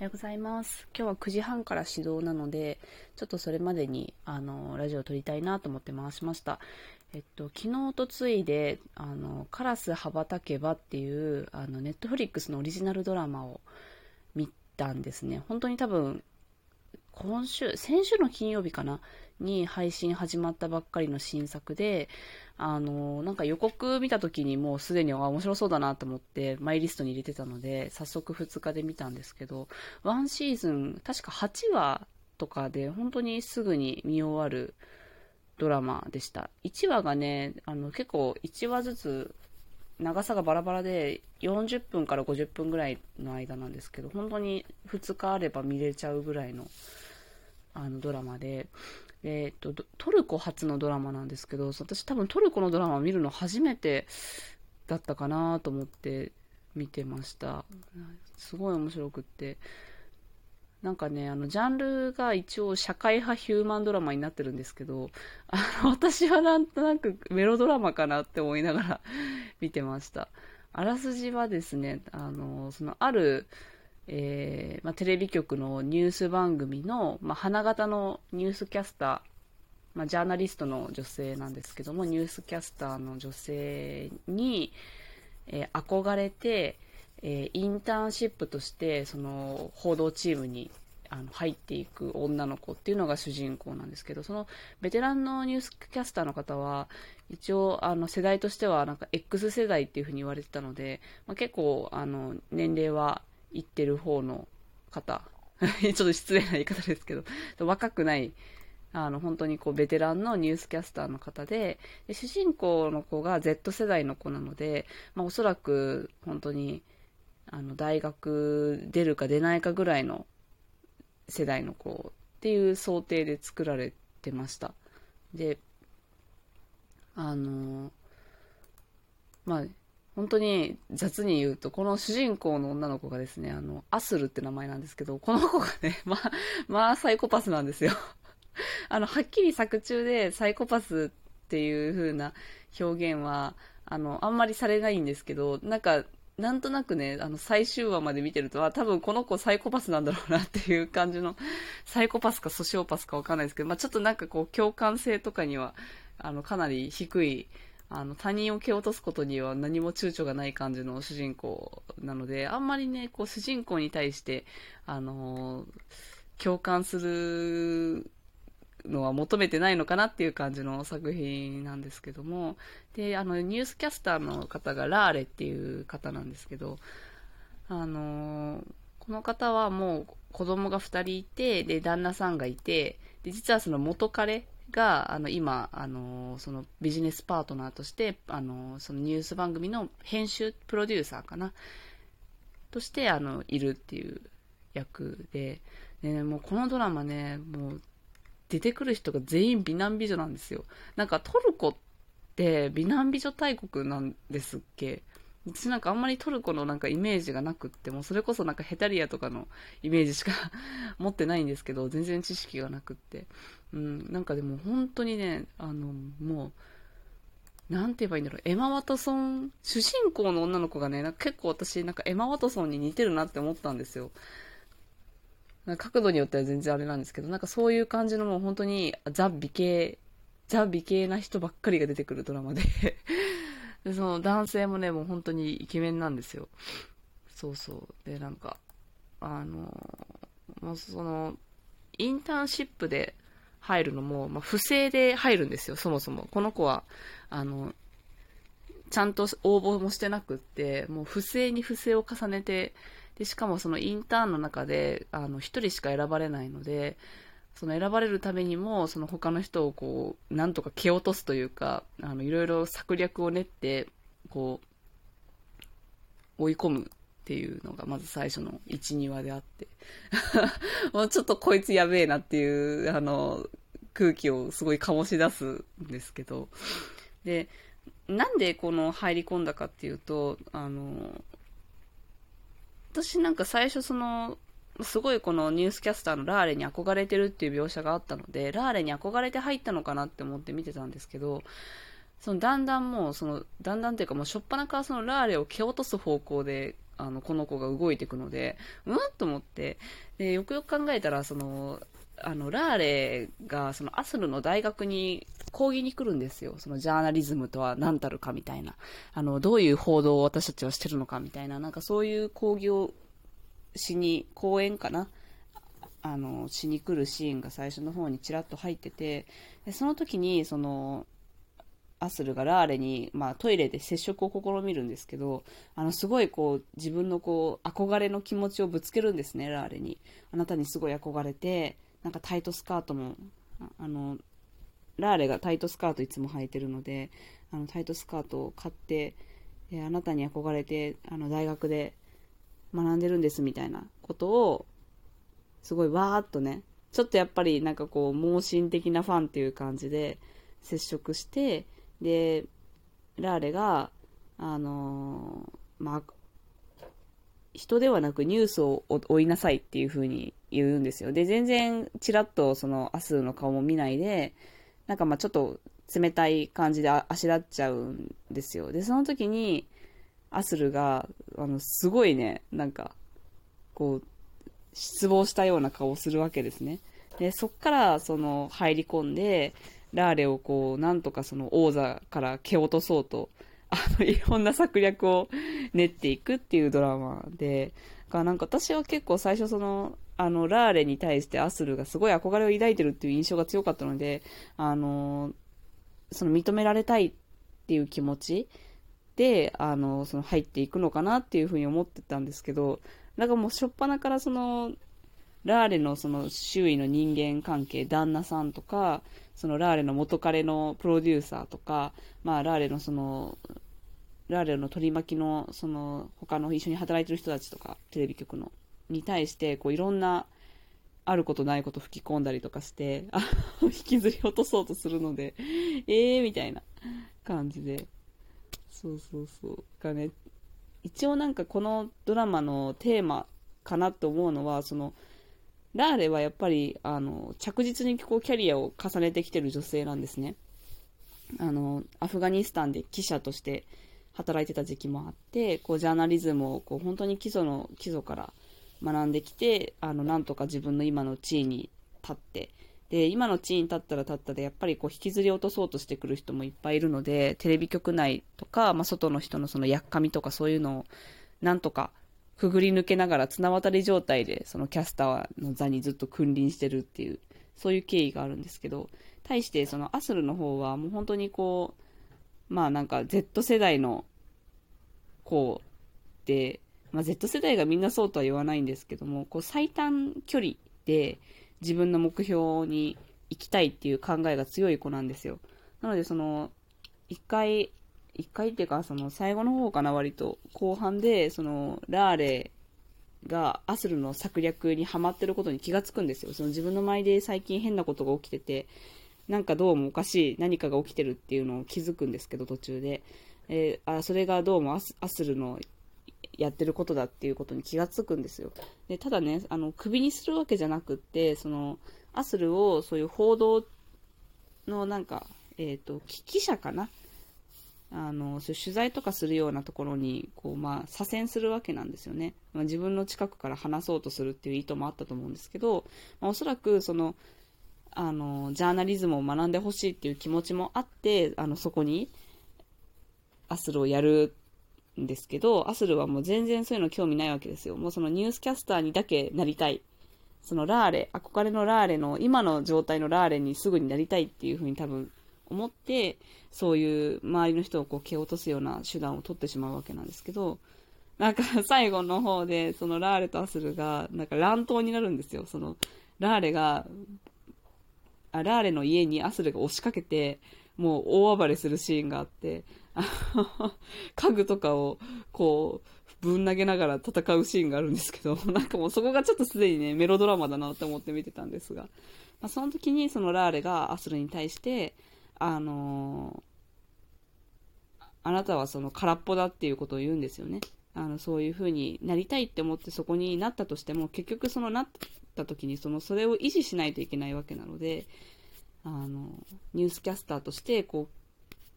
おはようございます。今日は9時半から始動なので、ちょっとそれまでに、あの、ラジオを撮りたいなと思って回しました。えっと、昨日とついで、あの、カラス羽ばたけばっていう、あの、ネットフリックスのオリジナルドラマを見たんですね。本当に多分、今週、先週の金曜日かな？に配信始まったばっかりの新作で、あの、なんか予告見た時にもうすでに面白そうだなと思ってマイリストに入れてたので、早速2日で見たんですけど、ワンシーズン、確か8話とかで本当にすぐに見終わるドラマでした。1話がね、あの結構1話ずつ長さがバラバラで40分から50分ぐらいの間なんですけど、本当に2日あれば見れちゃうぐらいのあのドラマで、えー、っと、トルコ初のドラマなんですけど、私多分トルコのドラマを見るの初めてだったかなと思って見てました。すごい面白くって。なんかね、あの、ジャンルが一応社会派ヒューマンドラマになってるんですけど、あの、私はなんとなくメロドラマかなって思いながら見てました。あらすじはですね、あの、そのある、えー、まあ、テレビ局のニュース番組の、まあ、花形のニュースキャスター、まあ、ジャーナリストの女性なんですけども、ニュースキャスターの女性に、えー、憧れて、えー、インターンシップとして、その、報道チームにあの入っていく女の子っていうのが主人公なんですけど、そのベテランのニュースキャスターの方は、一応、あの、世代としては、なんか X 世代っていう風に言われてたので、まあ、結構、あの、年齢は行ってる方の方、ちょっと失礼な言い方ですけど、若くない、あの、本当にこう、ベテランのニュースキャスターの方で、で主人公の子が Z 世代の子なので、まあ、おそらく、本当に、あの、大学出るか出ないかぐらいの世代の子っていう想定で作られてました。で、あの、まあ、本当に雑に言うと、この主人公の女の子がですね、あの、アスルって名前なんですけど、この子がね、まあ、まあ、サイコパスなんですよ。あの、はっきり作中でサイコパスっていう風な表現は、あの、あんまりされないんですけど、なんか、なんとなくね、あの、最終話まで見てると、あ、多分この子サイコパスなんだろうなっていう感じの、サイコパスかソシオパスかわかんないですけど、まあちょっとなんかこう、共感性とかには、あの、かなり低い、あの、他人を蹴落とすことには何も躊躇がない感じの主人公なので、あんまりね、こう、主人公に対して、あのー、共感するのは求めてないのかなっていう感じの作品なんですけども、で、あの、ニュースキャスターの方がラーレっていう方なんですけど、あのー、この方はもう子供が2人いて、で、旦那さんがいて、で、実はその元彼が、あの、今、あの、そのビジネスパートナーとして、あの、そのニュース番組の編集、プロデューサーかな、として、あの、いるっていう役で、ね、もうこのドラマね、もう、出てくる人が全員美男美女なんですよ。なんかトルコって美男美女大国なんですっけ？私なんかあんまりトルコのなんかイメージがなくっても、それこそなんかヘタリアとかのイメージしか 持ってないんですけど、全然知識がなくって。うん、なんかでも本当にね、あの、もう、なんて言えばいいんだろう、エマ・ワトソン、主人公の女の子がね、なんか結構私、なんかエマ・ワトソンに似てるなって思ったんですよ。角度によっては全然あれなんですけど、なんかそういう感じのもう本当にザ・美形、ザ・美形な人ばっかりが出てくるドラマでで、その男性もね、もう本当にイケメンなんですよ。そうそう。で、なんか、あの、もうその、インターンシップで入るのも、まあ、不正で入るんですよ、そもそも。この子は、あの、ちゃんと応募もしてなくって、もう不正に不正を重ねて、で、しかもそのインターンの中で、あの、一人しか選ばれないので、その選ばれるためにも、その他の人をこう、なんとか蹴落とすというか、あの、いろいろ策略を練って、こう、追い込むっていうのがまず最初の1、2話であって。もうちょっとこいつやべえなっていう、あの、空気をすごい醸し出すんですけど。で、なんでこの入り込んだかっていうと、あの、私なんか最初その、すごいこのニュースキャスターのラーレに憧れてるっていう描写があったので、ラーレに憧れて入ったのかなって思って見てたんですけど、そのだんだんもう、その、だんだんっていうかもうしょっぱなからそのラーレを蹴落とす方向で、あの、この子が動いていくので、うんと思って、で、よくよく考えたら、その、あの、ラーレが、その、アスルの大学に講義に来るんですよ。その、ジャーナリズムとは何たるかみたいな。あの、どういう報道を私たちはしてるのかみたいな、なんかそういう講義をしに、講演かな？あの、しに来るシーンが最初の方にちらっと入ってて、でその時に、その、アスルがラーレに、まあ、トイレで接触を試みるんですけど、あの、すごいこう、自分のこう、憧れの気持ちをぶつけるんですね、ラーレに。あなたにすごい憧れて、なんかタイトスカートも、あの、ラーレがタイトスカートいつも履いてるので、あの、タイトスカートを買って、あなたに憧れて、あの、大学で学んでるんですみたいなことを、すごいわーっとね、ちょっとやっぱりなんかこう、盲信的なファンっていう感じで接触して、で、ラーレが、あのー、まあ、人ではなくニュースを追いなさいっていう風に言うんですよ。で、全然ちらっとそのアスの顔も見ないで、なんかまあちょっと冷たい感じであしらっちゃうんですよ。で、その時に、アスルが、あの、すごいね、なんか、こう、失望したような顔をするわけですね。で、そっから、その、入り込んで、ラーレをこう、なんとかその王座から蹴落とそうと、あの、いろんな策略を 練っていくっていうドラマで、かなんか私は結構最初その、あの、ラーレに対してアスルがすごい憧れを抱いてるっていう印象が強かったので、あの、その認められたいっていう気持ちで、あの、その入っていくのかなっていうふうに思ってたんですけど、なんかもう初っ端からその、ラーレのその周囲の人間関係、旦那さんとか、そのラーレの元彼のプロデューサーとか、まあ、ラーレのその、ラーレの取り巻きの、その、他の一緒に働いてる人たちとか、テレビ局の、に対して、こう、いろんな、あることないこと吹き込んだりとかして、あ引きずり落とそうとするので、ええー、みたいな感じで。そうそうそう。がね、一応なんかこのドラマのテーマかなと思うのは、その、ラーレはやっぱり、あの、着実にこうキャリアを重ねてきてる女性なんですね。あの、アフガニスタンで記者として働いてた時期もあって、こう、ジャーナリズムをこう本当に基礎の、基礎から学んできて、あの、なんとか自分の今の地位に立って、で、今の地位に立ったら立ったで、やっぱりこう引きずり落とそうとしてくる人もいっぱいいるので、テレビ局内とか、まあ、外の人のそのやっかみとかそういうのを、なんとかくぐり抜けながら綱渡り状態でそのキャスターの座にずっと君臨してるっていう、そういう経緯があるんですけど、対してそのアスルの方はもう本当にこう、まあなんか Z 世代の子で、まあ、Z 世代がみんなそうとは言わないんですけども、こう最短距離で自分の目標に行きたいっていう考えが強い子なんですよ。なのでその、一回一回っていうか、その最後の方かな、割と。後半で、その、ラーレがアスルの策略にはまってることに気がつくんですよ。その自分の前で最近変なことが起きてて、なんかどうもおかしい、何かが起きてるっていうのを気づくんですけど、途中で。えー、あそれがどうもアスアスルのやってることだっていうことに気がつくんですよ。でただね、あの、クビにするわけじゃなくって、その、アスルをそういう報道のなんか、えっ、ー、と、記者かな？あの、そう取材とかするようなところに、こう、まあ、左遷するわけなんですよね。まあ、自分の近くから話そうとするっていう意図もあったと思うんですけど、まあ、おそらく、その、あの、ジャーナリズムを学んでほしいっていう気持ちもあって、あの、そこに、アスルをやるんですけど、アスルはもう全然そういうの興味ないわけですよ。もうそのニュースキャスターにだけなりたい。そのラーレ、憧れのラーレの、今の状態のラーレにすぐになりたいっていうふうに多分思って、そういう周りの人をこう蹴落とすような手段を取ってしまうわけなんですけど、なんか最後の方で、そのラーレとアスルが、なんか乱闘になるんですよ。その、ラーレが、あラーレの家にアスルが押しかけて、もう大暴れするシーンがあって、家具とかをこう、ぶん投げながら戦うシーンがあるんですけど、なんかもうそこがちょっとすでにね、メロドラマだなって思って見てたんですが、まあ、その時にそのラーレがアスルに対して、あのー、あなたはその空っぽだっていうことを言うんですよね。あの、そういう風になりたいって思ってそこになったとしても、結局そのなった時にその、それを維持しないといけないわけなので、あの、ニュースキャスターとして、こう、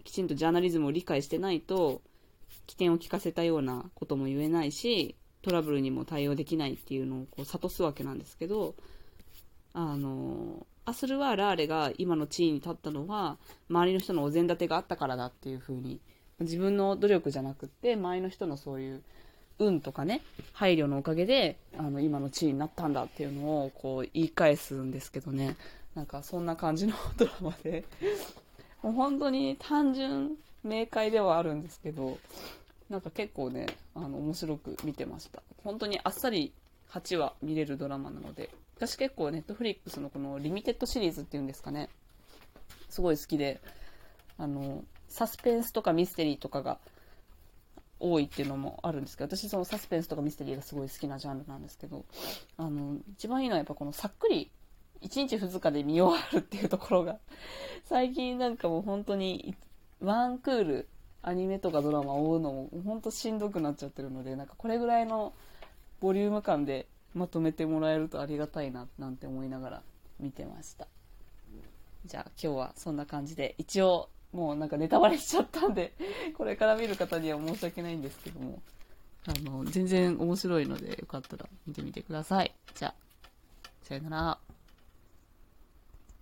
きちんとジャーナリズムを理解してないと、起点を聞かせたようなことも言えないし、トラブルにも対応できないっていうのをこう諭すわけなんですけど、あの、アスルはラーレが今の地位に立ったのは、周りの人のお膳立てがあったからだっていう風に、自分の努力じゃなくって、周りの人のそういう運とかね、配慮のおかげで、あの、今の地位になったんだっていうのを、こう、言い返すんですけどね、なんかそんな感じのドラマで、もう本当に単純明快ではあるんですけど、なんか結構ね、あの、面白く見てました。本当にあっさり8話見れるドラマなので、私結構ネットフリックスのこのリミテッドシリーズっていうんですかね、すごい好きで、あの、サスペンスとかミステリーとかが多いっていうのもあるんですけど、私そのサスペンスとかミステリーがすごい好きなジャンルなんですけど、あの、一番いいのはやっぱこのさっくり1日2日で見終わるっていうところが、最近なんかもう本当にワンクールアニメとかドラマを追うのも本当しんどくなっちゃってるので、なんかこれぐらいのボリューム感でまとめてもらえるとありがたいななんて思いながら見てました。じゃあ今日はそんな感じで、一応もうなんかネタバレしちゃったんで これから見る方には申し訳ないんですけども、あの、全然面白いのでよかったら見てみてください。じゃあ、さよなら。